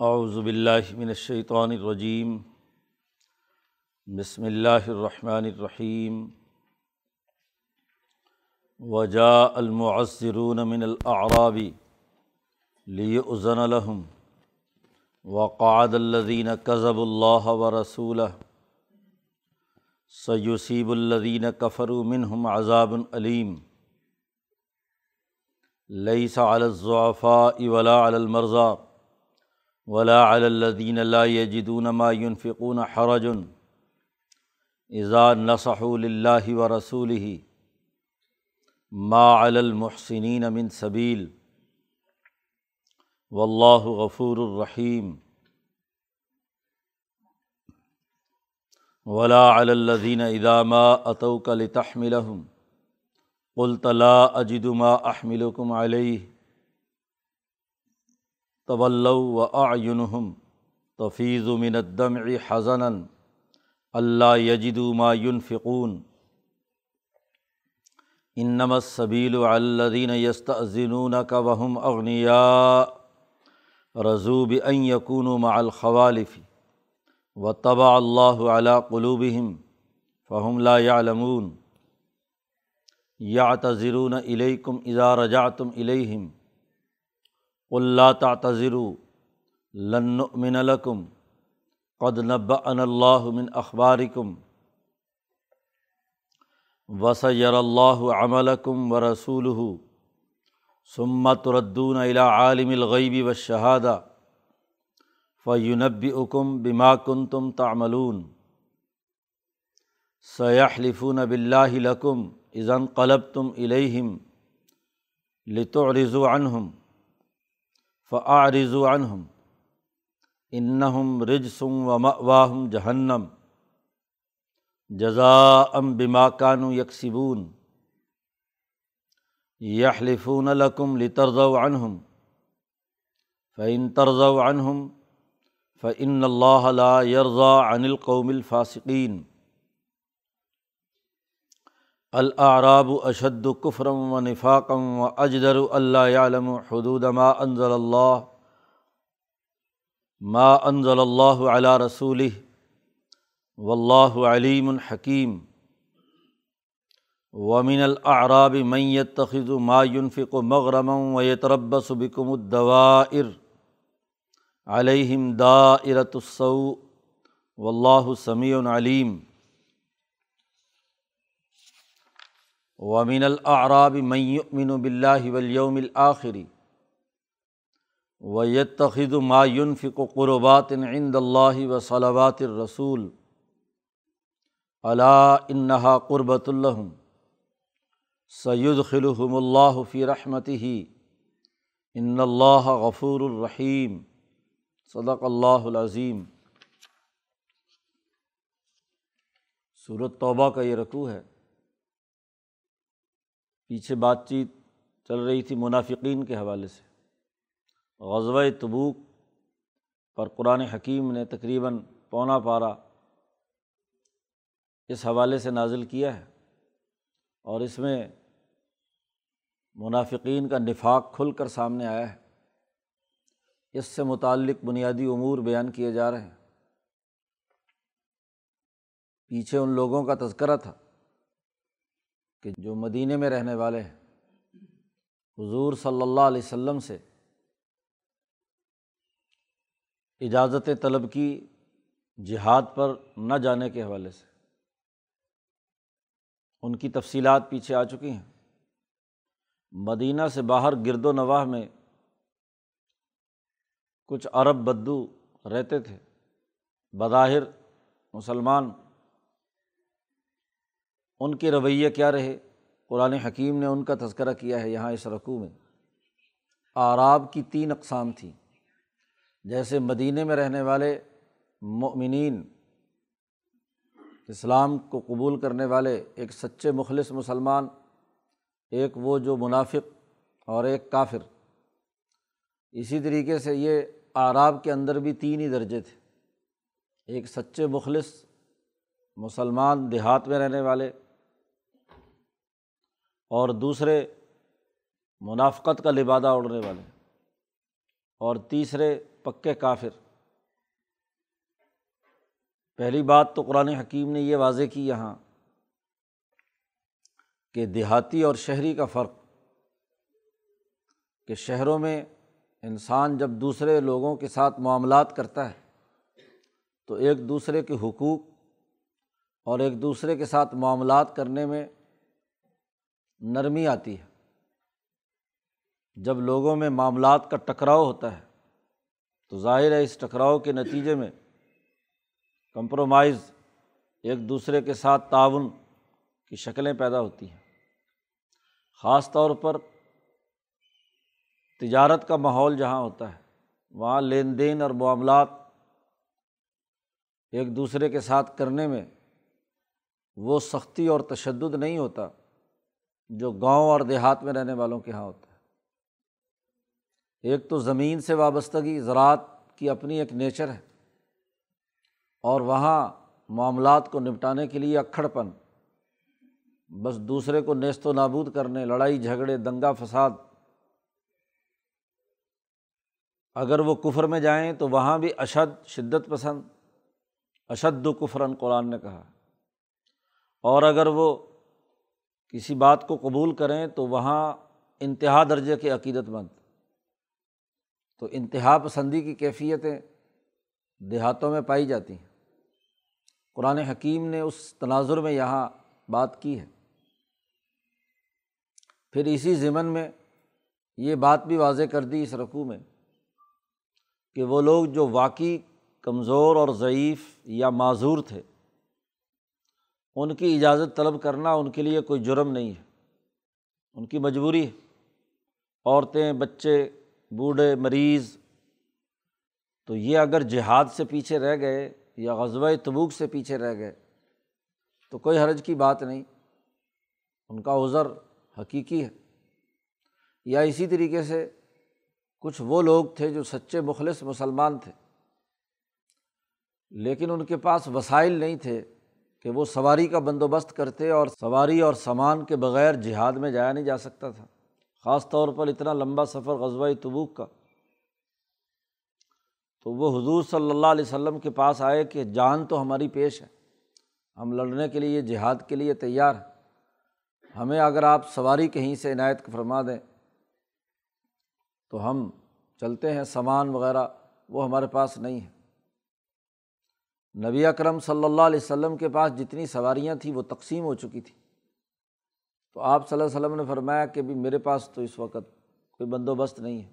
اعوذ باللہ من الشیطان الرجیم۔ بسم اللہ الرحمن الرحیم۔ وجاء المعذرون من الاعراب لیؤذن لهم۔ وقعد الذین كذبوا اللہ ورسولہ۔ سیصیب الذین کفروا منہم عذاب علیم لیس علی الضعفاء ولا علی المرضى۔ ولا علی الذین لا یجدون ما ينفقون حرج اذا نصحوا للہ ورسولہ ما المحسنین من سبیل واللہ غفور الرحیم ولا علی الذین اذا ما اتوک لتحملهم قلت لا اجد ما احملکم علیہ طلّ و آعنہم تفیظ من الدمع حزنا اللہ یجد ما ينفقون. انما السبیل الذین یستأذنونک وهم اغنیاء رضوا بأن يكونوا مع الخوالف. وطبع الله على قلوبهم فهم لا يعلمون. یعتذرون الیکم اذا رجعتم الیہم اللہ تعتذر لن نؤمن لکم قد نبأنا اللہ من اخبارکم وسیر اللہ عملکم و رسول ثم تردون الى عالم الغیب و شہادہ فینبئکم بما کنتم تعملون. سیحلفون باللہ لکم اذن قلب تم الہم لتعرضوا عنہم فعارض عنہم انہم رجسم و مواہم جہنم جزا ام بما کانو یکسبون یحلفون لکم لترضوا عنہم فعن ترض عنہم فعن اللہ لا یرضا عن القوم الفاسقین العراب اشد کفرم و نفاقم و اجدر اللہ عالم حدود ما انضل اللہ ما انضل اللہ علیہ رسول و اللہ علیم الحکیم ومن العراب میت تخذ ما ينفق مغرم و یتربص بکم الدوائر علیہم دائرۃ السوء و اللہ سمیع علیم ومن العراب میمن بلّہ ولیوم الآخری و یتخذ ما ينفق قربات عند اللہ و صلوات الرسول علا انہا قربۃ الحم سید خلحم اللہ فی رحمت ہی ان اللہ غفور الرحیم صدق اللہ العظیم صورت توبہ کا یہ رقوع ہے پیچھے بات چیت چل رہی تھی منافقین کے حوالے سے۔ غزوہ تبوک پر قرآن حکیم نے تقریباً پونا پارا اس حوالے سے نازل کیا ہے اور اس میں منافقین کا نفاق کھل کر سامنے آیا ہے۔ اس سے متعلق بنیادی امور بیان کیے جا رہے ہیں۔ پیچھے ان لوگوں کا تذکرہ تھا۔ کہ جو مدینہ میں رہنے والے ہیں، حضور صلی اللہ علیہ و سے اجازت طلب کی جہاد پر نہ جانے کے حوالے سے ان کی تفصیلات پیچھے آ چکی ہیں۔ مدینہ سے باہر گرد و نواح میں کچھ عرب بدو رہتے تھے، بظاہر مسلمان ان کے رویے کیا رہے؟ قرآن حکیم نے ان کا تذکرہ کیا ہے یہاں اس رقوع میں۔ آراب کی تین اقسام تھیں۔ جیسے مدینہ میں رہنے والے مؤمنین، اسلام کو قبول کرنے والے ایک سچے مخلص مسلمان، ایک وہ جو منافق اور ایک کافر۔ اسی طریقے سے یہ آراب کے اندر بھی تین ہی درجے تھے۔ ایک سچے مخلص مسلمان دیہات میں رہنے والے اور دوسرے منافقت کا لبادہ اڑنے والے اور تیسرے پکے کافر۔ پہلی بات تو قرآن حکیم نے یہ واضح کی یہاں کہ دیہاتی اور شہری کا فرق کہ شہروں میں انسان جب دوسرے لوگوں کے ساتھ معاملات کرتا ہے تو ایک دوسرے کے حقوق اور ایک دوسرے کے ساتھ معاملات کرنے میں نرمی آتی ہے۔ جب لوگوں میں معاملات کا ٹکراؤ ہوتا ہے، تو ظاہر ہے اس ٹکراؤ کے نتیجے میں کمپرومائز ایک دوسرے کے ساتھ تعاون کی شکلیں پیدا ہوتی ہیں۔ خاص طور پر تجارت کا ماحول جہاں ہوتا ہے، وہاں لین دین اور معاملات ایک دوسرے کے ساتھ کرنے میں وہ سختی اور تشدد نہیں ہوتا۔ جو گاؤں اور دیہات میں رہنے والوں کے یہاں ہوتا ہے۔ ایک تو زمین سے وابستگی، زراعت کی اپنی ایک نیچر ہے۔ اور وہاں معاملات کو نپٹانے کے لیے اکھڑ پن بس دوسرے کو نیست و نابود کرنے، لڑائی، جھگڑے، دنگا فساد۔ اگر وہ کفر میں جائیں تو وہاں بھی اشد شدت پسند، اشد و کفرن قرآن نے کہا۔ اور اگر وہ کسی بات کو قبول کریں تو وہاں انتہا درجے کے عقیدت مند۔ تو انتہا پسندی کی کیفیتیں دیہاتوں میں پائی جاتی ہیں۔ قرآن حکیم نے اس تناظر میں یہاں بات کی ہے۔ پھر اسی ضمن میں یہ بات بھی واضح کر دی اس رقوع میں کہ وہ لوگ جو واقعی کمزور اور ضعیف یا معذور تھے ان کی اجازت طلب کرنا ان کے لیے کوئی جرم نہیں ہے۔ ان کی مجبوری ہے۔ عورتیں، بچے، بوڑھے، مریض۔ تو یہ اگر جہاد سے پیچھے رہ گئے یا غزوہ تبوک سے پیچھے رہ گئے، تو کوئی حرج کی بات نہیں۔ ان کا عذر حقیقی ہے۔ یا اسی طریقے سے کچھ وہ لوگ تھے جو سچے مخلص مسلمان تھے، لیکن ان کے پاس وسائل نہیں تھے۔ کہ وہ سواری کا بندوبست کرتے اور سواری اور سامان کے بغیر جہاد میں جایا نہیں جا سکتا تھا۔ خاص طور پر اتنا لمبا سفر غزوہ تبوک کا۔ تو وہ حضور صلی اللہ علیہ وسلم کے پاس آئے کہ جان تو ہماری پیش ہے۔ ہم لڑنے کے لیے، جہاد کے لیے تیار ہیں۔ ہمیں اگر آپ سواری کہیں سے عنایت فرما دیں تو ہم چلتے ہیں، سامان وغیرہ وہ ہمارے پاس نہیں ہے۔ نبی اکرم صلی اللہ علیہ وسلم کے پاس جتنی سواریاں تھیں وہ تقسیم ہو چکی تھیں۔ تو آپ صلی اللہ علیہ وسلم نے فرمایا کہ بھی میرے پاس تو اس وقت کوئی بندوبست نہیں ہے۔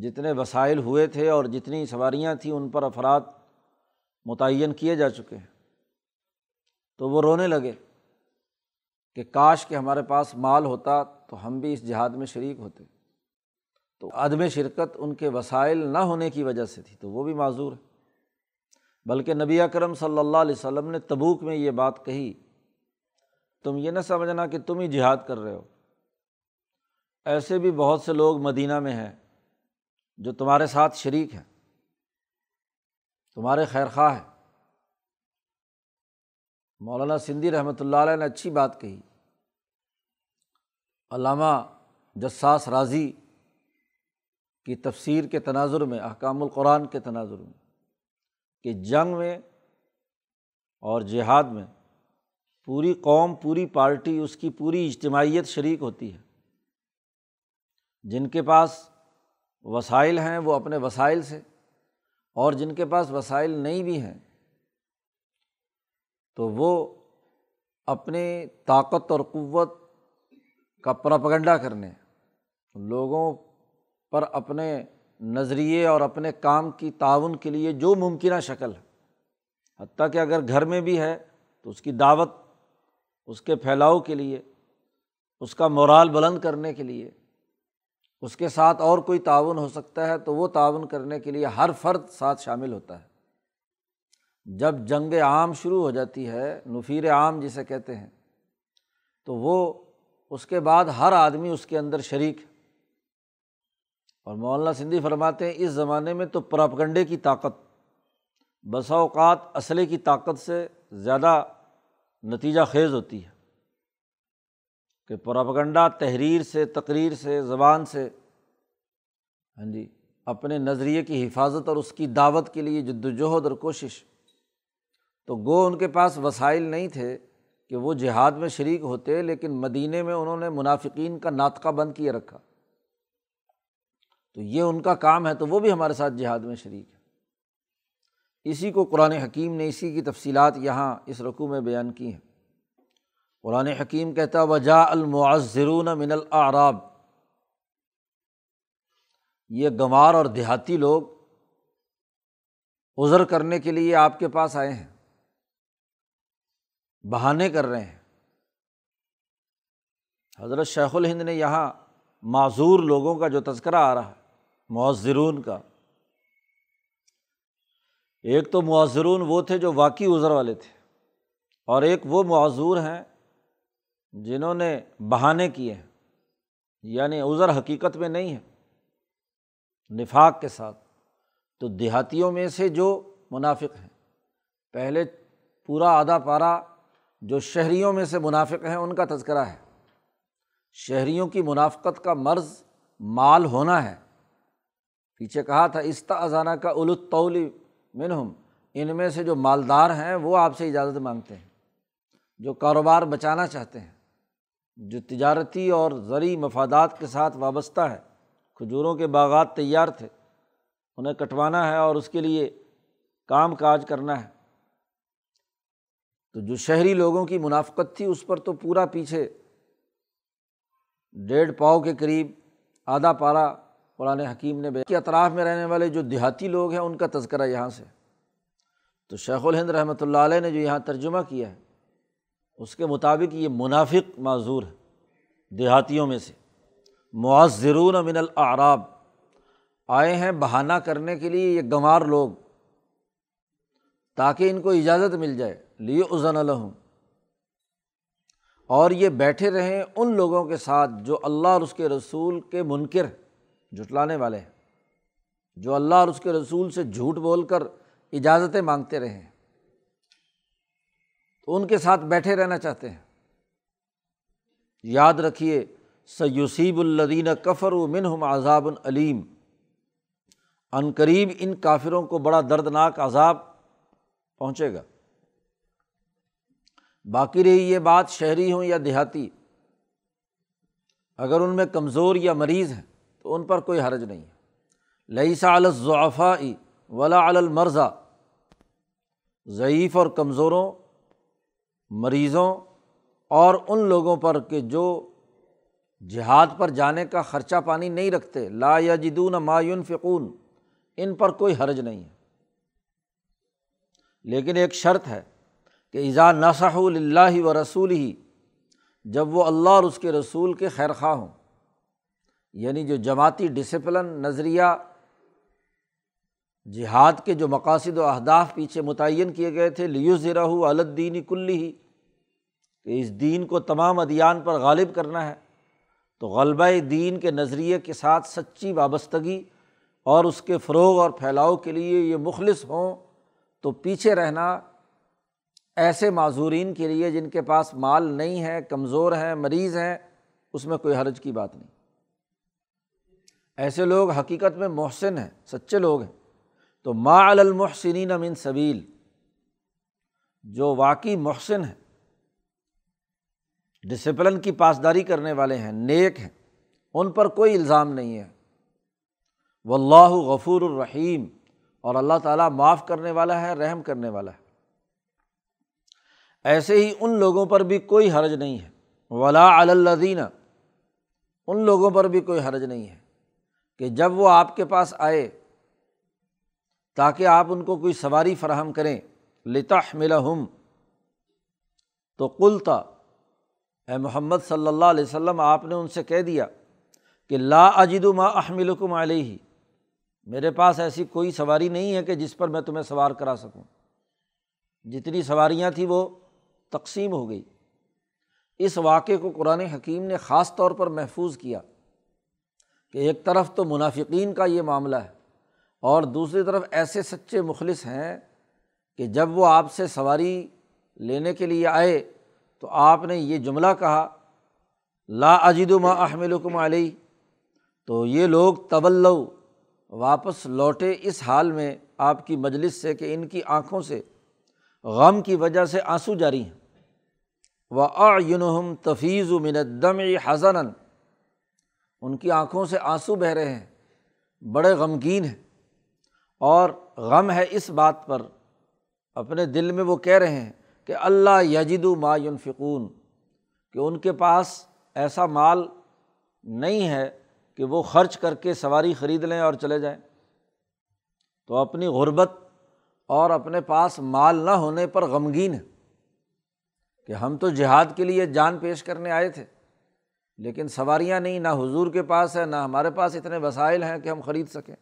جتنے وسائل ہوئے تھے اور جتنی سواریاں تھیں ان پر افراد متعین کیے جا چکے ہیں۔ تو وہ رونے لگے کہ کاش کہ ہمارے پاس مال ہوتا تو ہم بھی اس جہاد میں شریک ہوتے۔ تو عدم شرکت ان کے وسائل نہ ہونے کی وجہ سے تھی تو وہ بھی معذور ہے بلکہ نبی اکرم صلی اللہ علیہ وسلم نے تبوک میں یہ بات کہی، تم یہ نہ سمجھنا کہ تم ہی جہاد کر رہے ہو۔ ایسے بھی بہت سے لوگ مدینہ میں ہیں جو تمہارے ساتھ شریک ہیں، تمہارے خیر خواہ ہیں۔ مولانا سندھی رحمۃ اللہ علیہ نے اچھی بات کہی۔ علامہ جساس راضی کی تفسیر کے تناظر میں، احکام القرآن کے تناظر میں۔ کہ جنگ میں اور جہاد میں پوری قوم، پوری پارٹی، اس کی پوری اجتماعیت شریک ہوتی ہے۔ جن کے پاس وسائل ہیں، وہ اپنے وسائل سے، اور جن کے پاس وسائل نہیں بھی ہیں، تو وہ اپنی طاقت اور قوت کا پراپگنڈا کرنے، لوگوں پر اپنے نظریے اور اپنے کام کی تعاون کے لیے جو ممکنہ شکل ہے۔ حتیٰ کہ اگر گھر میں بھی ہے تو اس کی دعوت، اس کے پھیلاؤ کے لیے، اس کا مورال بلند کرنے کے لیے، اس کے ساتھ اور کوئی تعاون ہو سکتا ہے تو وہ تعاون کرنے کے لیے ہر فرد ساتھ شامل ہوتا ہے۔ جب جنگ عام شروع ہو جاتی ہے، نفیر عام جسے کہتے ہیں، تو وہ اس کے بعد ہر آدمی اس کے اندر شریک ہے۔ اور مولانا سندھی فرماتے ہیں، اس زمانے میں تو پراپگنڈے کی طاقت، بسا اوقات اسلحے کی طاقت سے زیادہ نتیجہ خیز ہوتی ہے کہ پراپگنڈا تحریر سے، تقریر سے، زبان سے ہاں جی اپنے نظریے کی حفاظت اور اس کی دعوت کے لیے جد وجہد اور کوشش۔ تو گو ان کے پاس وسائل نہیں تھے کہ وہ جہاد میں شریک ہوتے، لیکن مدینہ میں انہوں نے منافقین کا ناطقہ بند کیے رکھا۔ تو یہ ان کا کام ہے تو وہ بھی ہمارے ساتھ جہاد میں شریک ہے اسی کو قرآن حکیم نے اسی کی تفصیلات یہاں اس رقوع میں بیان کی ہیں۔ قرآن حکیم کہتا وجا المعذرون من العراب یہ گنوار اور دیہاتی لوگ عذر کرنے کے لیے آپ کے پاس آئے ہیں، بہانے کر رہے ہیں۔ حضرت شیخ الہند نے یہاں معذور لوگوں کا جو تذکرہ آ رہا ہے معذرون کا۔ ایک تو معذرون وہ تھے جو واقعی عذر والے تھے، اور ایک وہ معذور ہیں جنہوں نے بہانے کیے ہیں یعنی عذر حقیقت میں نہیں ہے، نفاق کے ساتھ۔ تو دیہاتیوں میں سے جو منافق ہیں، پہلے پورا آدھا پارا جو شہریوں میں سے منافق ہیں، ان کا تذکرہ ہے۔ شہریوں کی منافقت کا مرض مال ہونا ہے۔ پیچھے کہا تھا استا ازانہ کا الطولی منہم، ان میں سے جو مالدار ہیں وہ آپ سے اجازت مانگتے ہیں، جو کاروبار بچانا چاہتے ہیں، جو تجارتی اور زرعی مفادات کے ساتھ وابستہ ہے کھجوروں کے باغات تیار تھے، انہیں کٹوانا ہے اور اس کے لیے کام کاج کرنا ہے۔ تو جو شہری لوگوں کی منافقت تھی، اس پر تو پورا پیچھے ڈیڑھ پاؤ کے قریب آدھا پارا قرآن حکیم نے کے اطراف میں رہنے والے جو دیہاتی لوگ ہیں، ان کا تذکرہ یہاں سے۔ تو شیخ الہند رحمۃ اللہ علیہ نے جو یہاں ترجمہ کیا ہے، اس کے مطابق یہ منافق معذور ہے دیہاتیوں میں سے۔ معذرون من العراب آئے ہیں بہانہ کرنے کے لیے یہ گنوار لوگ، تاکہ ان کو اجازت مل جائے۔ لیے عزن الحم اور یہ بیٹھے رہیں ان لوگوں کے ساتھ جو اللہ اور اس کے رسول کے منکر جٹلانے والے ہیں۔ جو اللہ اور اس کے رسول سے جھوٹ بول کر اجازتیں مانگتے رہے ہیں، تو ان کے ساتھ بیٹھے رہنا چاہتے ہیں۔ یاد رکھیے سیوسیب الدین کفر و منہم عذاب العلیم قریب ان کافروں کو بڑا دردناک عذاب پہنچے گا۔ باقی رہی یہ بات شہری ہوں یا دیہاتی، اگر ان میں کمزور یا مریض ہیں تو ان پر کوئی حرج نہیں ہے۔ لئی سا الضعفا ولا المرضہ ضعیف اور کمزوروں، مریضوں اور ان لوگوں پر کہ جو جہاد پر جانے کا خرچہ پانی نہیں رکھتے۔ لا یا جدون مایون ان پر کوئی حرج نہیں ہے۔ لیکن ایک شرط ہے کہ ایزا نسح اللہ و رسول ہی جب وہ اللہ اور اس کے رسول کے خیر خواہ ہوں۔ یعنی جو جماعتی ڈسپلن، نظریہ، جہاد کے جو مقاصد و اہداف پیچھے متعین کیے گئے تھے لیو ذرا الدین کلی ہی کہ اس دین کو تمام ادیان پر غالب کرنا ہے، تو غلبہ دین کے نظریے کے ساتھ سچی وابستگی اور اس کے فروغ اور پھیلاؤ کے لیے یہ مخلص ہوں تو پیچھے رہنا ایسے معذورین کے لیے جن کے پاس مال نہیں ہے، کمزور ہیں، مریض ہیں، اس میں کوئی حرج کی بات نہیں۔ ایسے لوگ حقیقت میں محسن ہیں، سچے لوگ ہیں۔ تو ما المحسنین امن صبیل جو واقعی محسن ہیں ڈسپلن کی پاسداری کرنے والے ہیں، نیک ہیں، ان پر کوئی الزام نہیں ہے۔ و اللہ غفور الرحیم، اور اللہ تعالیٰ معاف کرنے والا ہے، رحم کرنے والا ہے۔ ایسے ہی ان لوگوں پر بھی کوئی حرج نہیں ہے۔ ولا الدین ان لوگوں پر بھی کوئی حرج نہیں ہے۔ کہ جب وہ آپ کے پاس آئے تاکہ آپ ان کو کوئی سواری فراہم کریں لتا ہم تو کلتا اے محمد صلی اللہ علیہ وسلم، آپ نے ان سے کہہ دیا کہ لا اجد ما احملکم علیہ، میرے پاس ایسی کوئی سواری نہیں ہے کہ جس پر میں تمہیں سوار کرا سکوں۔ جتنی سواریاں تھیں وہ تقسیم ہو گئی۔ اس واقعے کو قرآن حکیم نے خاص طور پر محفوظ کیا۔ کہ ایک طرف تو منافقین کا یہ معاملہ ہے اور دوسری طرف ایسے سچے مخلص ہیں کہ جب وہ آپ سے سواری لینے کے لیے آئے تو آپ نے یہ جملہ کہا، لا اجد ما احمل علیہ تو یہ لوگ طول واپس لوٹے اس حال میں آپ کی مجلس سے کہ ان کی آنکھوں سے غم کی وجہ سے آنسو جاری ہیں۔ و آنحم تفیظ و مندم حسن ان کی آنکھوں سے آنسو بہہ رہے ہیں، بڑے غمگین ہیں۔ اور غم ہے اس بات پر، اپنے دل میں وہ کہہ رہے ہیں کہ اللہ یجد ما فکون کہ ان کے پاس ایسا مال نہیں ہے کہ وہ خرچ کر کے سواری خرید لیں اور چلے جائیں۔ تو اپنی غربت اور اپنے پاس مال نہ ہونے پر غمگین ہے کہ ہم تو جہاد کے لیے جان پیش کرنے آئے تھے۔ لیکن سواریاں نہیں، نہ حضور کے پاس ہے، نہ ہمارے پاس اتنے وسائل ہیں کہ ہم خرید سکیں۔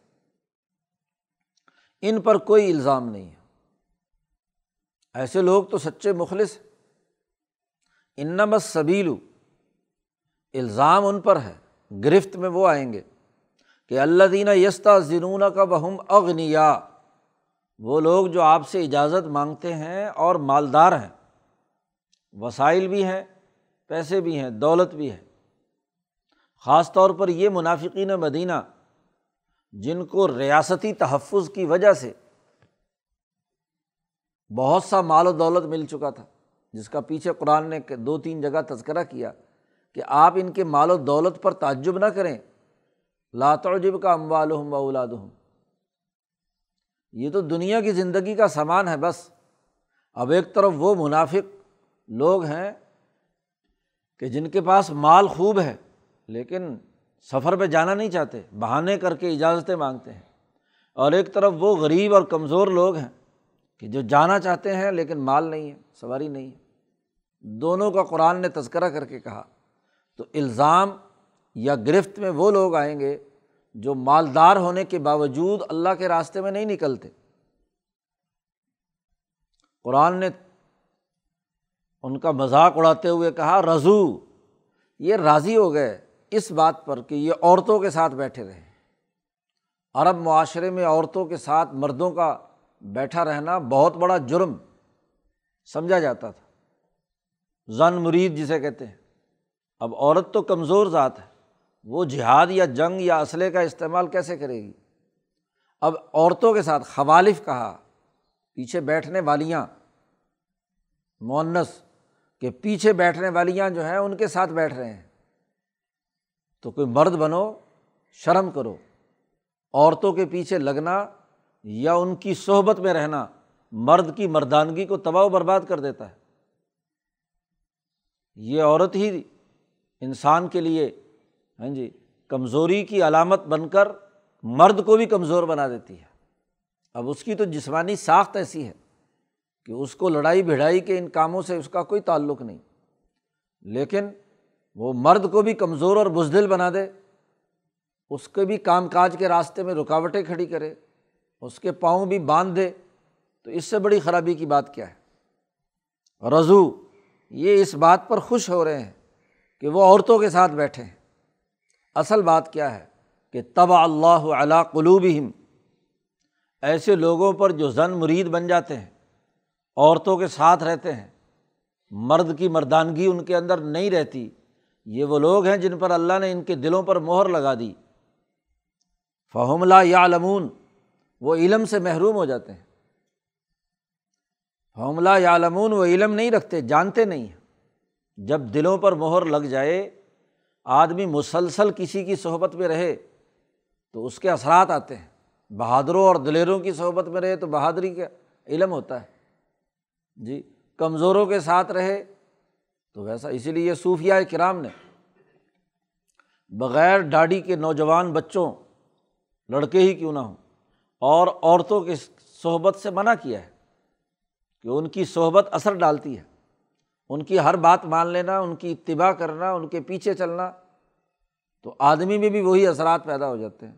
ان پر کوئی الزام نہیں ہے۔ ایسے لوگ تو سچے مخلص۔ انمس سبیلو الزام ان پر ہے۔ گرفت میں وہ آئیں گے کہ اللہ دینہ یستا زنون کا بہم اغنیا۔ وہ لوگ جو آپ سے اجازت مانگتے ہیں اور مالدار ہیں۔ وسائل بھی ہیں، پیسے بھی ہیں، دولت بھی ہے۔ خاص طور پر یہ منافقین مدینہ جن کو ریاستی تحفظ کی وجہ سے بہت سا مال و دولت مل چکا تھا، جس کا پیچھے قرآن نے دو تین جگہ تذکرہ کیا کہ آپ ان کے مال و دولت پر تعجب نہ کریں۔ لاتعجب کا اموال ہوں اولاد ہوں یہ تو دنیا کی زندگی کا سامان ہے بس۔ اب ایک طرف وہ منافق لوگ ہیں کہ جن کے پاس مال خوب ہے۔ لیکن سفر پہ جانا نہیں چاہتے، بہانے کر کے اجازتیں مانگتے ہیں۔ اور ایک طرف وہ غریب اور کمزور لوگ ہیں کہ جو جانا چاہتے ہیں لیکن مال نہیں ہے، سواری نہیں ہے۔ دونوں کا قرآن نے تذکرہ کر کے کہا، تو الزام یا گرفت میں وہ لوگ آئیں گے جو مالدار ہونے کے باوجود اللہ کے راستے میں نہیں نکلتے۔ قرآن نے ان کا مذاق اڑاتے ہوئے کہا، رضو، یہ راضی ہو گئے۔ اس بات پر کہ یہ عورتوں کے ساتھ بیٹھے رہے۔ عرب معاشرے میں عورتوں کے ساتھ مردوں کا بیٹھا رہنا بہت بڑا جرم سمجھا جاتا تھا۔ زن مرید جسے کہتے ہیں۔ اب عورت تو کمزور ذات ہے۔ وہ جہاد یا جنگ یا اسلحے کا استعمال کیسے کرے گی؟ اب عورتوں کے ساتھ خوالف کہا، پیچھے بیٹھنے والیاں مونس کہ پیچھے بیٹھنے والیاں جو ہیں ان کے ساتھ بیٹھ رہے ہیں۔ تو کوئی مرد بنو، شرم کرو۔ عورتوں کے پیچھے لگنا یا ان کی صحبت میں رہنا مرد کی مردانگی کو تباہ و برباد کر دیتا ہے۔ یہ عورت ہی انسان کے لیے ہاں جی کمزوری کی علامت بن کر مرد کو بھی کمزور بنا دیتی ہے۔ اب اس کی تو جسمانی ساخت ایسی ہے کہ اس کو لڑائی بھڑائی کے ان کاموں سے اس کا کوئی تعلق نہیں۔ لیکن وہ مرد کو بھی کمزور اور بزدل بنا دے، اس کے بھی کام کاج کے راستے میں رکاوٹیں کھڑی کرے، اس کے پاؤں بھی باندھ دے، تو اس سے بڑی خرابی کی بات کیا ہے؟ رضو، یہ اس بات پر خوش ہو رہے ہیں کہ وہ عورتوں کے ساتھ بیٹھے ہیں۔ اصل بات کیا ہے کہ تب اللہ علا قلوب ایسے لوگوں پر جو زن مرید بن جاتے ہیں، عورتوں کے ساتھ رہتے ہیں، مرد کی مردانگی ان کے اندر نہیں رہتی یہ وہ لوگ ہیں جن پر اللہ نے ان کے دلوں پر مہر لگا دی۔ فہم لا یا علمون وہ علم سے محروم ہو جاتے ہیں۔ فہم یا علمون وہ علم نہیں رکھتے، جانتے نہیں ہیں۔ جب دلوں پر مہر لگ جائے، آدمی مسلسل کسی کی صحبت میں رہے، تو اس کے اثرات آتے ہیں۔ بہادروں اور دلیروں کی صحبت میں رہے، تو بہادری کا علم ہوتا ہے۔ جی کمزوروں کے ساتھ رہے تو ویسا اسی لیے صوفیہ کرام نے بغیر ڈاڑی کے نوجوان بچوں، لڑکے ہی کیوں نہ ہوں، اور عورتوں کی صحبت سے منع کیا ہے کہ ان کی صحبت اثر ڈالتی ہے۔ ان کی ہر بات مان لینا، ان کی اتباع کرنا، ان کے پیچھے چلنا۔ تو آدمی میں بھی وہی اثرات پیدا ہو جاتے ہیں۔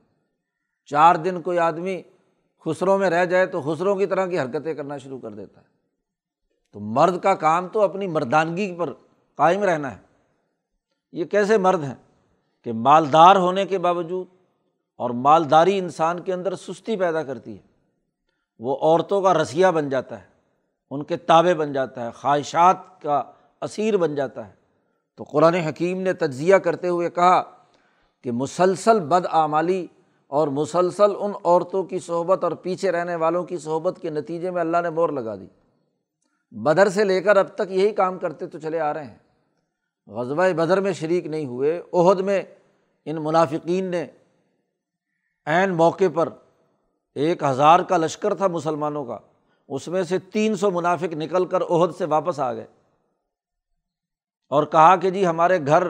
چار دن کوئی آدمی خسروں میں رہ جائے تو خسروں کی طرح کی حرکتیں کرنا شروع کر دیتا ہے۔ تو مرد کا کام تو اپنی مردانگی پر قائم رہنا ہے۔ یہ کیسے مرد ہیں؟ کہ مالدار ہونے کے باوجود اور مالداری انسان کے اندر سستی پیدا کرتی ہے۔ وہ عورتوں کا رسیہ بن جاتا ہے، ان کے تابے بن جاتا ہے، خواہشات کا اسیر بن جاتا ہے۔ تو قرآن حکیم نے تجزیہ کرتے ہوئے کہا کہ مسلسل بد آمالی اور مسلسل ان عورتوں کی صحبت اور پیچھے رہنے والوں کی صحبت کے نتیجے میں اللہ نے مور لگا دی۔ بدر سے لے کر اب تک یہی کام کرتے تو چلے آ رہے ہیں۔ غزبۂ بدر میں شریک نہیں ہوئے عہد میں ان منافقین نے عین موقع پر ایک ہزار کا لشکر تھا مسلمانوں کا، اس میں سے تین سو منافق نکل کر عہد سے واپس آ گئے۔ اور کہا کہ جی ہمارے گھر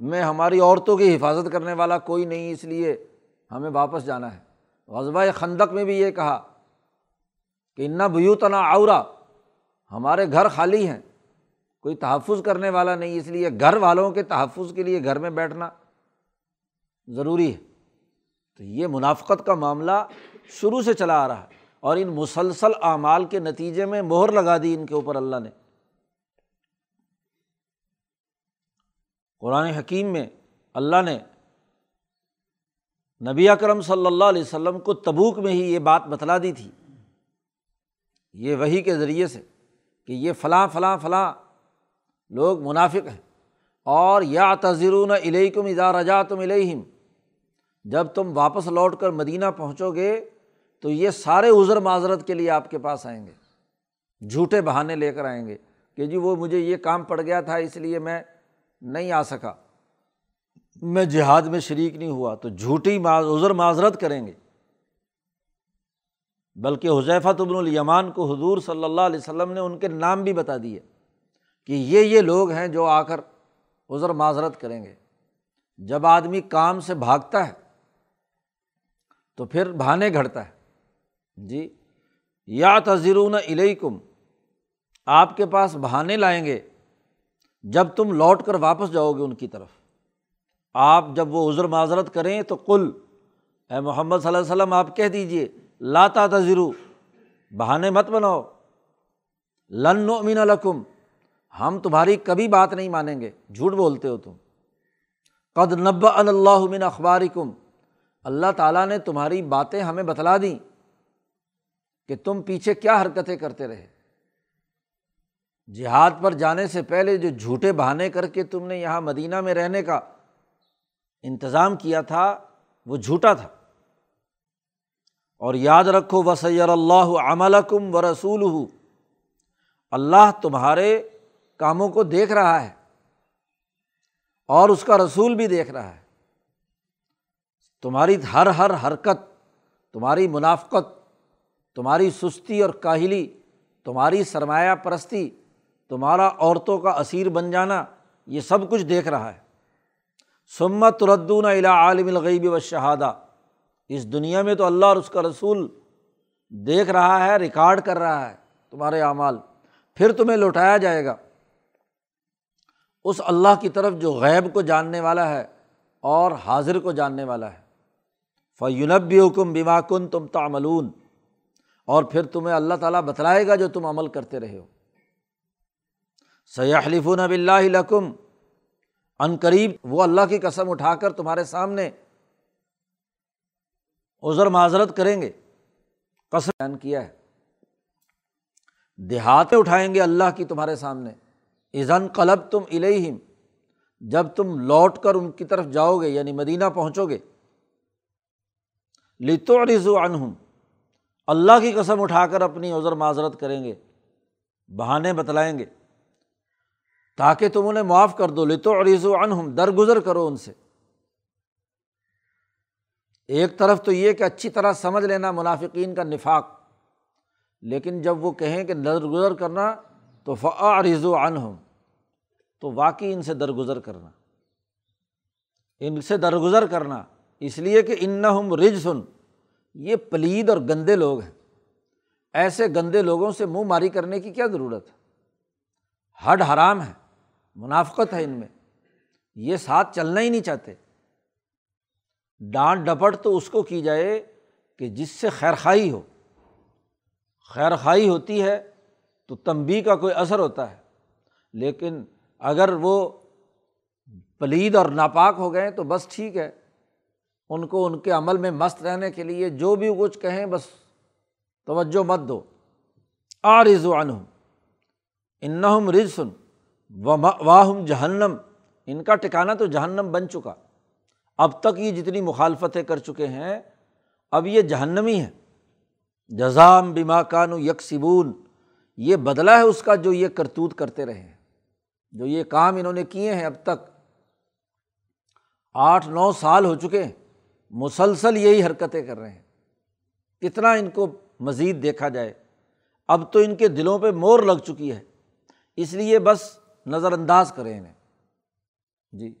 میں ہماری عورتوں کی حفاظت کرنے والا کوئی نہیں، اس لیے ہمیں واپس جانا ہے۔ غزبۂ خندق میں بھی یہ کہا کہ انا بیوتنا عورا ہمارے گھر خالی ہیں، کوئی تحفظ کرنے والا نہیں، اس لیے گھر والوں کے تحفظ کے لیے گھر میں بیٹھنا ضروری ہے۔ تو یہ منافقت کا معاملہ شروع سے چلا آ رہا ہے اور ان مسلسل اعمال کے نتیجے میں مہر لگا دی ان کے اوپر اللہ نے۔ قرآن حکیم میں اللہ نے نبی اکرم صلی اللہ علیہ وسلم کو تبوک میں ہی یہ بات بتلا دی تھی۔ یہ وہی کے ذریعے سے۔ کہ یہ فلاں فلاں فلاں لوگ منافق ہیں۔ اور یا تذرون علیکم اذا رجا تم علیہم جب تم واپس لوٹ کر مدینہ پہنچو گے تو یہ سارے عذر معذرت کے لیے آپ کے پاس آئیں گے۔ جھوٹے بہانے لے کر آئیں گے کہ جی وہ مجھے یہ کام پڑ گیا تھا اس لیے میں نہیں آ سکا۔ میں جہاد میں شریک نہیں ہوا تو جھوٹی عذر معذرت کریں گے۔ بلکہ حضیفہ تبن الیمان کو حضور صلی اللہ علیہ وسلم نے ان کے نام بھی بتا دیے کہ یہ یہ لوگ ہیں جو آ کر عذر معذرت کریں گے۔ جب آدمی کام سے بھاگتا ہے تو پھر بہانے گھڑتا ہے۔ جی یا تذرون علیکم آپ کے پاس بہانے لائیں گے جب تم لوٹ کر واپس جاؤ گے ان کی طرف۔ آپ جب وہ عذر معذرت کریں تو کل اے محمد صلی اللہ علیہ وسلم، آپ کہہ دیجیے لاتا تذرو بہانے مت بناؤ۔ لن امین الکم ہم تمہاری کبھی بات نہیں مانیں گے، جھوٹ بولتے ہو تم۔ قد نب اللہ من اخبار کم اللہ تعالیٰ نے تمہاری باتیں ہمیں بتلا دیں کہ تم پیچھے کیا حرکتیں کرتے رہے۔ جہاد پر جانے سے پہلے جو جھوٹے بہانے کر کے تم نے یہاں مدینہ میں رہنے کا انتظام کیا تھا، وہ جھوٹا تھا۔ اور یاد رکھو وسیر اللہ عمل کم و رسول اللہ تمہارے کاموں کو دیکھ رہا ہے اور اس کا رسول بھی دیکھ رہا ہے۔ تمہاری ہر ہر حرکت، تمہاری منافقت، تمہاری سستی اور کاہلی، تمہاری سرمایہ پرستی، تمہارا عورتوں کا اسیر بن جانا، یہ سب کچھ دیکھ رہا ہے۔ سمت ردون الا عالم الغیب و شہادہ اس دنیا میں تو اللہ اور اس کا رسول دیکھ رہا ہے، ریکارڈ کر رہا ہے تمہارے اعمال۔ پھر تمہیں لوٹایا جائے گا۔ اس اللہ کی طرف جو غیب کو جاننے والا ہے اور حاضر کو جاننے والا ہے۔ فیونب حکم بیما کن تم تعملون۔ اور پھر تمہیں اللہ تعالیٰ بتلائے گا جو تم عمل کرتے رہے ہو۔ سیاح نب اللہ لکم عن قریب وہ اللہ کی قسم اٹھا کر تمہارے سامنے عذر معذرت کریں گے۔ قسم بیان کیا ہے۔ دیہات اٹھائیں گے اللہ کی تمہارے سامنے۔ ایزن قلب تم الہم جب تم لوٹ کر ان کی طرف جاؤ گے یعنی مدینہ پہنچو گے۔ لتو رضو انہم اللہ کی قسم اٹھا کر اپنی عذر معذرت کریں گے۔ بہانے بتلائیں گے۔ تاکہ تم انہیں معاف کر دو۔ لتو عریض و انہم درگزر کرو ان سے۔ ایک طرف تو یہ کہ اچھی طرح سمجھ لینا منافقین کا نفاق، لیکن جب وہ کہیں کہ درگزر کرنا تو فعا و انہم تو واقعی ان سے درگزر کرنا۔ ان سے درگزر کرنا، اس لیے کہ ان رج سن یہ پلید اور گندے لوگ ہیں۔ ایسے گندے لوگوں سے منہ ماری کرنے کی کیا ضرورت ہے؟ ہڈ حرام ہے، منافقت ہے ان میں۔ یہ ساتھ چلنا ہی نہیں چاہتے۔ ڈانٹ ڈپٹ تو اس کو کی جائے کہ جس سے خیر خائی ہو۔ خیر خائی ہوتی ہے تو تمبی کا کوئی اثر ہوتا ہے، لیکن اگر وہ پلید اور ناپاک ہو گئے تو بس ٹھیک ہے۔ ان کو ان کے عمل میں مست رہنے کے لیے جو بھی کچھ کہیں بس توجہ مت دو۔ آ رض عنہم، انہم رض واہم جہنم۔ ان اب تک یہ جتنی مخالفتیں کر چکے ہیں، اب یہ جہنمی ہے جزام بیما کانو یکسبون، یہ بدلا ہے اس کا جو یہ کرتوت کرتے رہے ہیں۔ جو یہ کام انہوں نے کیے ہیں اب تک۔ آٹھ نو سال ہو چکے ہیں، مسلسل یہی حرکتیں کر رہے ہیں۔ کتنا ان کو مزید دیکھا جائے۔ اب تو ان کے دلوں پہ مور لگ چکی ہے۔ اس لیے بس نظر انداز کریں انہیں۔ جی۔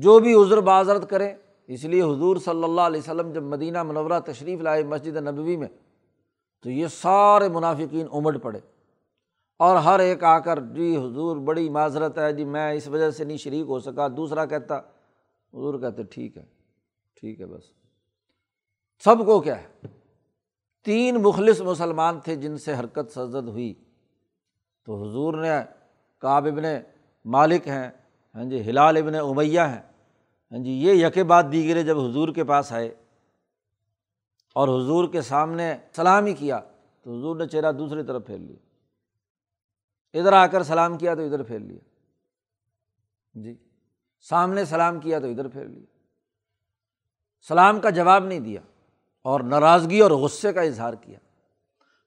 جو بھی عذر بازرت کریں۔ اس لیے حضور صلی اللہ علیہ وسلم جب مدینہ منورہ تشریف لائے مسجد نبوی میں، تو یہ سارے منافقین امٹ پڑے۔ اور ہر ایک آ کر جی حضور بڑی معذرت ہے جی میں اس وجہ سے نہیں شریک ہو سکا۔ دوسرا کہتا، حضور کہتے، ٹھیک ہے ٹھیک ہے بس۔ سب کو کیا ہے؟ تین مخلص مسلمان تھے جن سے حرکت سرزد ہوئی۔ تو حضور نے، کعب ابن مالک ہیں ہاں جی ہلال ابن امیہ ہیں۔ ہاں جی یہ یکے بعد دیگرے جب حضور کے پاس آئے اور حضور کے سامنے سلام ہی کیا تو حضور نے چہرہ دوسری طرف پھیر لیا۔ ادھر آ کر سلام کیا تو ادھر پھیر لیا۔ جی سامنے سلام کیا تو ادھر پھیر لیا۔ سلام کا جواب نہیں دیا اور ناراضگی اور غصے کا اظہار کیا۔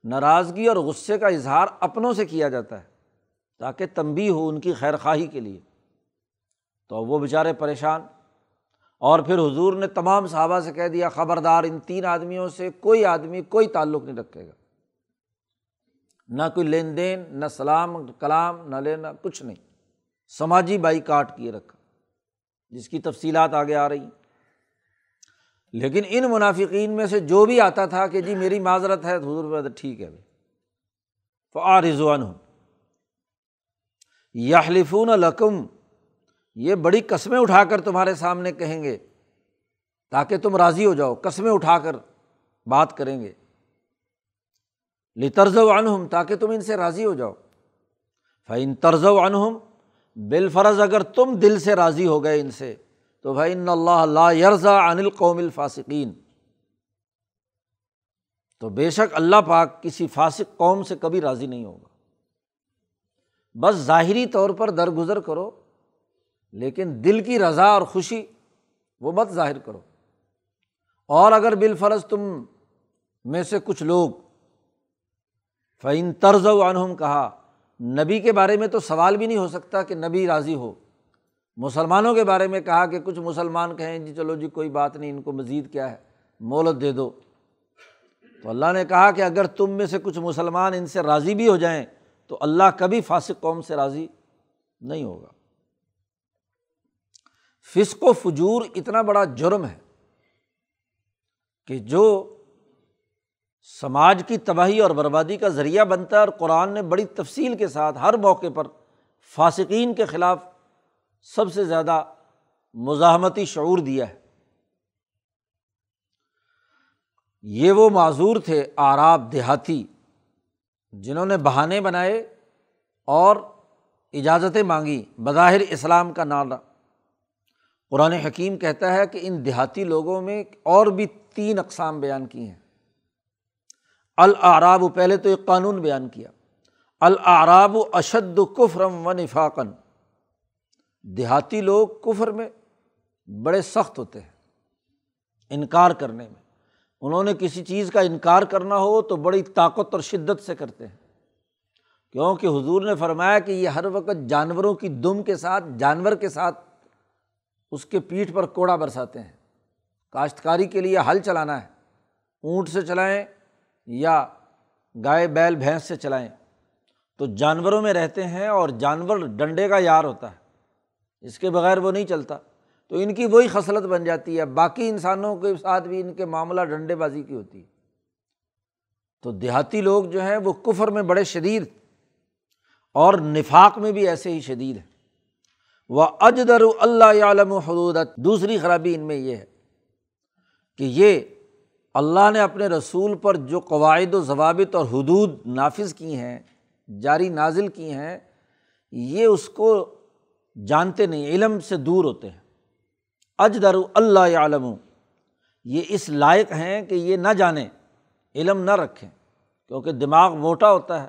ناراضگی اور غصے کا اظہار اپنوں سے کیا جاتا ہے تاکہ تنبی ہو ان کی خیر خواہی کے لیے۔ تو وہ بیچارے پریشان۔ اور پھر حضور نے تمام صحابہ سے کہہ دیا، خبردار، ان تین آدمیوں سے کوئی آدمی، کوئی تعلق نہیں رکھے گا۔ نہ کوئی لین دین، نہ سلام، کلام، نہ لینا، کچھ نہیں۔ سماجی بائی کاٹ کیے رکھا، جس کی تفصیلات آگے آ رہی۔ ہیں لیکن ان منافقین میں سے جو بھی آتا تھا کہ جی میری معذرت ہے حضور ٹھیک ہے بھائی۔ فعار رضوان ہوں یحلفون لقم یہ بڑی قسمیں اٹھا کر تمہارے سامنے کہیں گے تاکہ تم راضی ہو جاؤ، قسمیں اٹھا کر بات کریں گے۔ لرز و انہم تاکہ تم ان سے راضی ہو جاؤ۔ فعین طرز و انہم بالفرض اگر تم دل سے راضی ہو گئے ان سے، تو بھائی ان اللہ لا یرزا عن القوم الفاسقین تو بے شک اللہ پاک کسی فاسق قوم سے کبھی راضی نہیں ہوگا۔ بس ظاہری طور پر درگزر کرو۔ لیکن دل کی رضا اور خوشی وہ مت ظاہر کرو۔ اور اگر بالفرض تم میں سے کچھ لوگ فعین طرز و عنہم کہا، نبی کے بارے میں تو سوال بھی نہیں ہو سکتا کہ نبی راضی ہو۔ مسلمانوں کے بارے میں کہا کہ کچھ مسلمان کہیں جی چلو جی کوئی بات نہیں، ان کو مزید کیا ہے؟ مولت دے دو۔ تو اللہ نے کہا کہ اگر تم میں سے کچھ مسلمان ان سے راضی بھی ہو جائیں، تو اللہ کبھی فاسق قوم سے راضی نہیں ہوگا۔ فسق و فجور اتنا بڑا جرم ہے کہ جو سماج کی تباہی اور بربادی کا ذریعہ بنتا ہے اور قرآن نے بڑی تفصیل کے ساتھ ہر موقع پر فاسقین کے خلاف سب سے زیادہ مزاحمتی شعور دیا ہے۔ یہ وہ معذور تھے آراب دیہاتی جنہوں نے بہانے بنائے اور اجازتیں مانگی بظاہر اسلام کا نعرہ۔ قرآن حکیم کہتا ہے کہ ان دیہاتی لوگوں میں اور بھی تین اقسام بیان کی ہیں۔ العراب پہلے تو ایک قانون بیان کیا۔ العراب و اشد کفرم و نفاقن دیہاتی لوگ کفر میں بڑے سخت ہوتے ہیں، انکار کرنے میں۔ انہوں نے کسی چیز کا انکار کرنا ہو تو بڑی طاقت اور شدت سے کرتے ہیں۔ کیونکہ حضور نے فرمایا کہ یہ ہر وقت جانوروں کی دم کے ساتھ، جانور کے ساتھ اس کے پیٹھ پر کوڑا برساتے ہیں۔ کاشتکاری کے لیے ہل چلانا ہے۔ اونٹ سے چلائیں یا گائے، بیل، بھینس سے چلائیں۔ تو جانوروں میں رہتے ہیں اور جانور ڈنڈے کا یار ہوتا ہے۔ اس کے بغیر وہ نہیں چلتا۔ تو ان کی وہی خصلت بن جاتی ہے۔ باقی انسانوں کے ساتھ بھی ان کے معاملہ ڈنڈے بازی کی ہوتی ہے۔ تو دیہاتی لوگ جو ہیں وہ کفر میں بڑے شدید اور نفاق میں بھی ایسے ہی شدید ہیں۔ وہ اجدر اللہ عالم حدود۔ دوسری خرابی ان میں یہ ہے کہ یہ اللہ نے اپنے رسول پر جو قواعد و ضوابط اور حدود نافذ کی ہیں، جاری نازل کی ہیں، یہ اس کو جانتے نہیں، علم سے دور ہوتے ہیں۔ اجدر اللہ عالم یہ اس لائق ہیں کہ یہ نہ جانیں، علم نہ رکھیں، کیونکہ دماغ موٹا ہوتا ہے،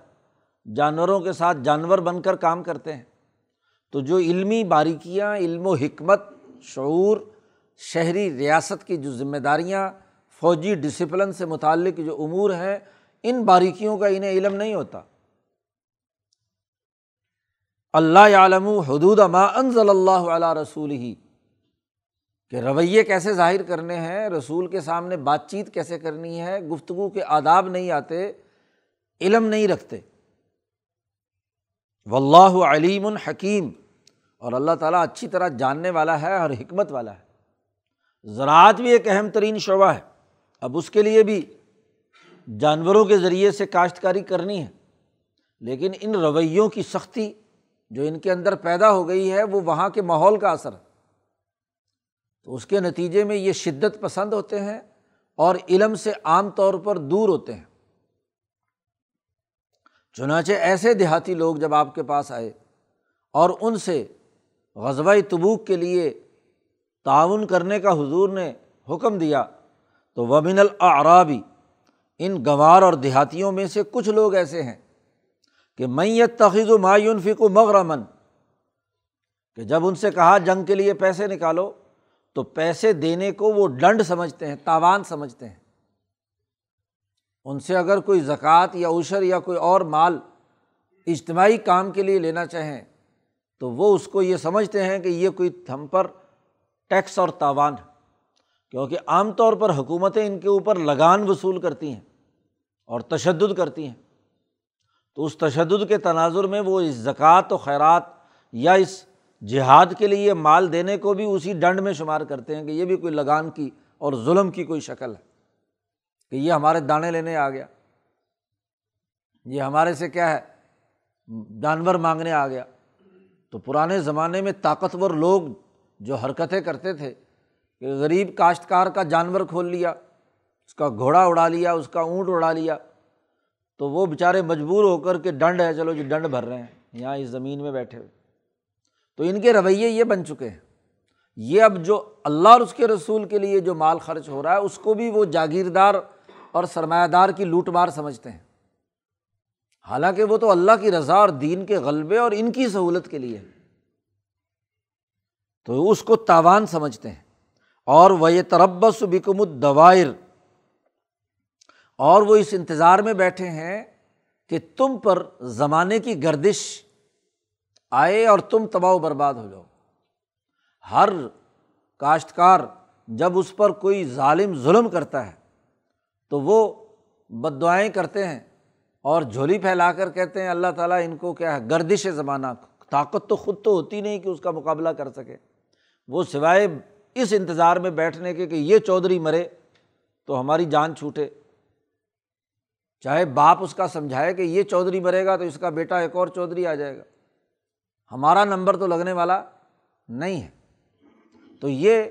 جانوروں کے ساتھ جانور بن کر کام کرتے ہیں۔ تو جو علمی باریکیاں، علم و حکمت، شعور، شہری ریاست کی جو ذمہ داریاں، فوجی ڈسپلن سے متعلق جو امور ہیں، ان باریکیوں کا انہیں علم نہیں ہوتا۔ اللہ عالم حدود ما انضل اللہ علیہ رسول ہی کہ رویے کیسے ظاہر کرنے ہیں، رسول کے سامنے بات چیت کیسے کرنی ہے، گفتگو کے آداب نہیں آتے، علم نہیں رکھتے۔ و اللہ علیم الحکیم اور اللہ تعالیٰ اچھی طرح جاننے والا ہے اور حکمت والا ہے۔ زراعت بھی ایک اہم ترین شعبہ ہے۔ اب اس کے لیے بھی جانوروں کے ذریعے سے کاشتکاری کرنی ہے۔ لیکن ان رویوں کی سختی جو ان کے اندر پیدا ہو گئی ہے، وہ وہاں کے ماحول کا اثر ہے۔ تو اس کے نتیجے میں یہ شدت پسند ہوتے ہیں اور علم سے عام طور پر دور ہوتے ہیں۔ چنانچہ ایسے دیہاتی لوگ جب آپ کے پاس آئے اور ان سے غزبۂ تبوک کے لیے تعاون کرنے کا حضور نے حکم دیا، تو ومن العرابی ان گنوار اور دیہاتیوں میں سے کچھ لوگ ایسے ہیں کہ میت تخیض و معیون فک و مغرمن کہ جب ان سے کہا جنگ کے لیے پیسے نکالو تو پیسے دینے کو وہ ڈنڈ سمجھتے ہیں، تاوان سمجھتے ہیں۔ ان سے اگر کوئی زکوٰۃ یا عشر یا کوئی اور مال اجتماعی کام کے لیے لینا چاہیں، تو وہ اس کو یہ سمجھتے ہیں کہ یہ کوئی ہم پر ٹیکس اور تاوان ہے۔ کیونکہ عام طور پر حکومتیں ان کے اوپر لگان وصول کرتی ہیں اور تشدد کرتی ہیں۔ تو اس تشدد کے تناظر میں وہ اس زکوٰۃ و خیرات یا اس جہاد کے لیے مال دینے کو بھی اسی ڈنڈ میں شمار کرتے ہیں کہ یہ بھی کوئی لگان کی اور ظلم کی کوئی شکل ہے۔ کہ یہ ہمارے دانے لینے آ گیا۔ یہ ہمارے سے کیا ہے؟ جانور مانگنے آ گیا۔ تو پرانے زمانے میں طاقتور لوگ جو حرکتیں کرتے تھے کہ غریب کاشتکار کا جانور کھول لیا، اس کا گھوڑا اڑا لیا، اس کا اونٹ اڑا لیا، تو وہ بیچارے مجبور ہو کر کے ڈنڈ ہے، چلو جی ڈنڈ بھر رہے ہیں، یہاں اس زمین میں بیٹھے ہوئے۔ تو ان کے رویے یہ بن چکے ہیں۔ یہ اب جو اللہ اور اس کے رسول کے لیے جو مال خرچ ہو رہا ہے، اس کو بھی وہ جاگیردار اور سرمایہ دار کی لوٹ مار سمجھتے ہیں۔ حالانکہ وہ تو اللہ کی رضا اور دین کے غلبے اور ان کی سہولت کے لیے تو اس کو تاوان سمجھتے ہیں۔ اور وہ یہ تربس بکم الدوائر۔ اور وہ اس انتظار میں بیٹھے ہیں کہ تم پر زمانے کی گردش آئے اور تم تباہ و برباد ہو جاؤ۔ ہر کاشتکار جب اس پر کوئی ظالم ظلم کرتا ہے تو وہ بد دعائیں کرتے ہیں اور جھولی پھیلا کر کہتے ہیں، اللہ تعالیٰ ان کو کیا ہے، گردش زمانہ، طاقت تو خود تو ہوتی نہیں کہ اس کا مقابلہ کر سکے۔ وہ سوائے اس انتظار میں بیٹھنے کے کہ یہ چودھری مرے تو ہماری جان چھوٹے۔ چاہے باپ اس کا سمجھائے کہ یہ چودھری مرے گا تو اس کا بیٹا ایک اور چودھری آ جائے گا۔ ہمارا نمبر تو لگنے والا نہیں ہے۔ تو یہ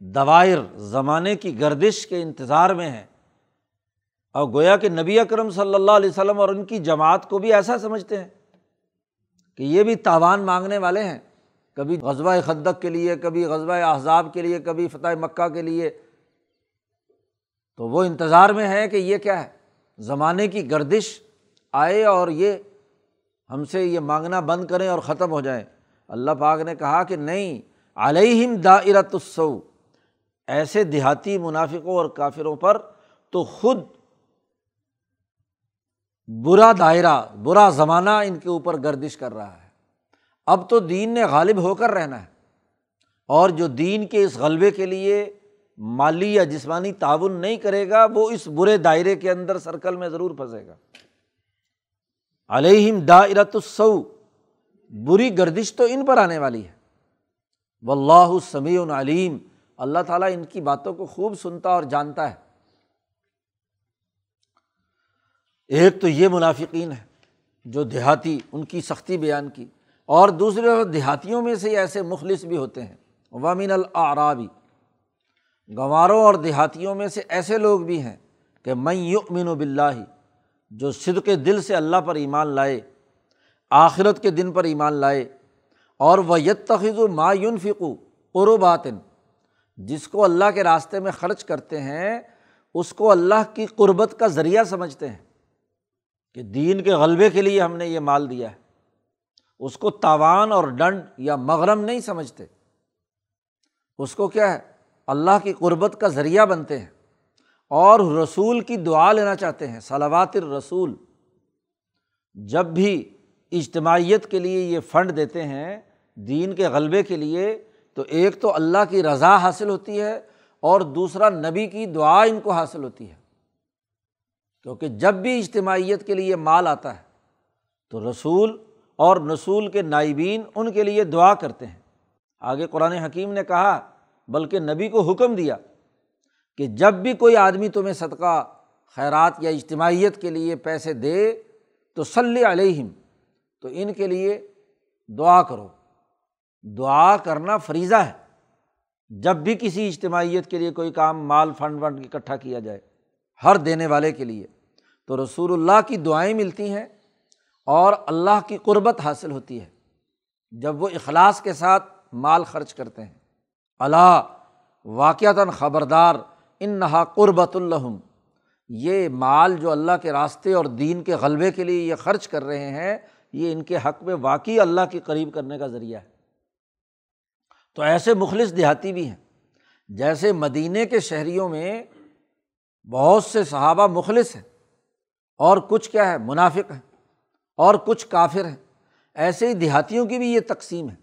دوائر زمانے کی گردش کے انتظار میں ہے اور گویا کہ نبی اکرم صلی اللہ علیہ وسلم اور ان کی جماعت کو بھی ایسا سمجھتے ہیں کہ یہ بھی تاوان مانگنے والے ہیں۔ کبھی غزبۂ خدق کے لیے، کبھی غزبۂ احزاب کے لیے، کبھی فتح مکہ کے لیے۔ تو وہ انتظار میں ہے کہ یہ کیا ہے؟ زمانے کی گردش آئے اور یہ ہم سے یہ مانگنا بند کریں اور ختم ہو جائیں۔ اللہ پاک نے کہا کہ نہیں، علیہم دائرت السو ایسے دیہاتی منافقوں اور کافروں پر تو خود برا دائرہ، برا زمانہ ان کے اوپر گردش کر رہا ہے۔ اب تو دین نے غالب ہو کر رہنا ہے۔ اور جو دین کے اس غلبے کے لیے مالی یا جسمانی تعاون نہیں کرے گا، وہ اس برے دائرے کے اندر سرکل میں ضرور پھنسے گا۔ علیہم دائرت السو بری گردش تو ان پر آنے والی ہے۔ و اللہ سمیع علیم۔ اللہ تعالیٰ ان کی باتوں کو خوب سنتا اور جانتا ہے۔ ایک تو یہ منافقین ہے جو دیہاتی، ان کی سختی بیان کی، اور دوسرے دیہاتیوں میں سے ایسے مخلص بھی ہوتے ہیں۔ وامین العرابی گنواروں اور دیہاتیوں میں سے ایسے لوگ بھی ہیں کہ میں یؤمن بلّہ جو صدق دل سے اللہ پر ایمان لائے، آخرت کے دن پر ایمان لائے، اور وہ یتخذ و معیون قرباتن جس کو اللہ کے راستے میں خرچ کرتے ہیں، اس کو اللہ کی قربت کا ذریعہ سمجھتے ہیں۔ کہ دین کے غلبے کے لیے ہم نے یہ مال دیا ہے۔ اس کو تاوان اور ڈنڈ یا مغرم نہیں سمجھتے۔ اس کو کیا ہے؟ اللہ کی قربت کا ذریعہ بنتے ہیں۔ اور رسول کی دعا لینا چاہتے ہیں، صلوات الرسول۔ جب بھی اجتماعیت کے لیے یہ فنڈ دیتے ہیں، دین کے غلبے کے لیے، تو ایک تو اللہ کی رضا حاصل ہوتی ہے اور دوسرا نبی کی دعا ان کو حاصل ہوتی ہے۔ کیونکہ جب بھی اجتماعیت کے لیے مال آتا ہے، تو رسول اور رسول کے نائبین ان کے لیے دعا کرتے ہیں۔ آگے قرآن حکیم نے کہا، بلکہ نبی کو حکم دیا کہ جب بھی کوئی آدمی تمہیں صدقہ، خیرات یا اجتماعیت کے لیے پیسے دے، تو صلی علیہم، تو ان کے لیے دعا کرو۔ دعا کرنا فریضہ ہے۔ جب بھی کسی اجتماعیت کے لیے کوئی کام، مال فنڈ ونڈ اکٹھا کیا جائے، ہر دینے والے کے لیے۔ تو رسول اللہ کی دعائیں ملتی ہیں اور اللہ کی قربت حاصل ہوتی ہے جب وہ اخلاص کے ساتھ مال خرچ کرتے ہیں۔ اللہ واقعتاً خبردار ان نہا قربۃ الحم یہ مال جو اللہ کے راستے اور دین کے غلبے کے لیے یہ خرچ کر رہے ہیں، یہ ان کے حق میں واقعی اللہ کے قریب کرنے کا ذریعہ ہے۔ تو ایسے مخلص دیہاتی بھی ہیں۔ جیسے مدینہ کے شہریوں میں بہت سے صحابہ مخلص ہیں۔ اور کچھ کیا ہے؟ منافق ہیں اور کچھ کافر ہیں۔ ایسے ہی دیہاتیوں کی بھی یہ تقسیم ہے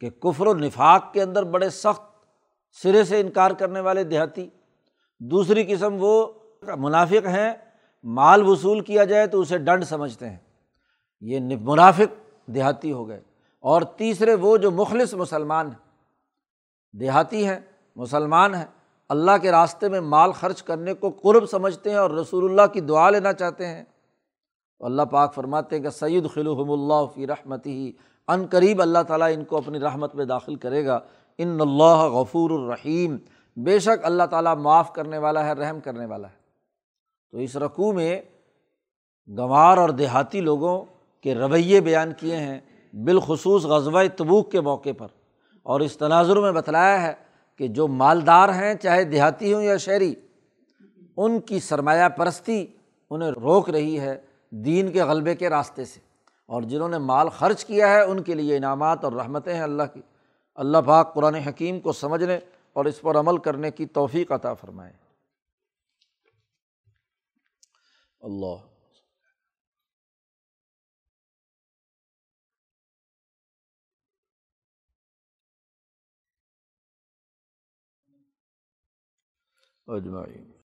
کہ کفر و نفاق کے اندر بڑے سخت سرے سے انکار کرنے والے دیہاتی۔ دوسری قسم وہ منافق ہیں، مال وصول کیا جائے تو اسے ڈنڈ سمجھتے ہیں۔ یہ منافق دیہاتی ہو گئے۔ اور تیسرے وہ جو مخلص مسلمان ہیں۔ دیہاتی ہیں، مسلمان ہیں۔ اللہ کے راستے میں مال خرچ کرنے کو قرب سمجھتے ہیں اور رسول اللہ کی دعا لینا چاہتے ہیں۔ تو اللہ پاک فرماتے ہیں کہ سید خلوحم اللہ فی رحمت ہی عن قریب اللہ تعالیٰ ان کو اپنی رحمت میں داخل کرے گا۔ ان اللہ غفور الرحیم، بے شک اللہ تعالیٰ معاف کرنے والا ہے، رحم کرنے والا ہے۔ تو اس رقوع میں گنوار اور دیہاتی لوگوں کے رویے بیان کیے ہیں، بالخصوص غزوہ تبوک کے موقع پر۔ اور اس تناظر میں بتلایا ہے کہ جو مالدار ہیں، چاہے دیہاتی ہوں یا شہری، ان کی سرمایہ پرستی انہیں روک رہی ہے دین کے غلبے کے راستے سے۔ اور جنہوں نے مال خرچ کیا ہے، ان کے لیے انعامات اور رحمتیں ہیں اللہ کی۔ اللہ پاک قرآن حکیم کو سمجھنے اور اس پر عمل کرنے کی توفیق عطا فرمائے۔ اللہ۔ اجمعین۔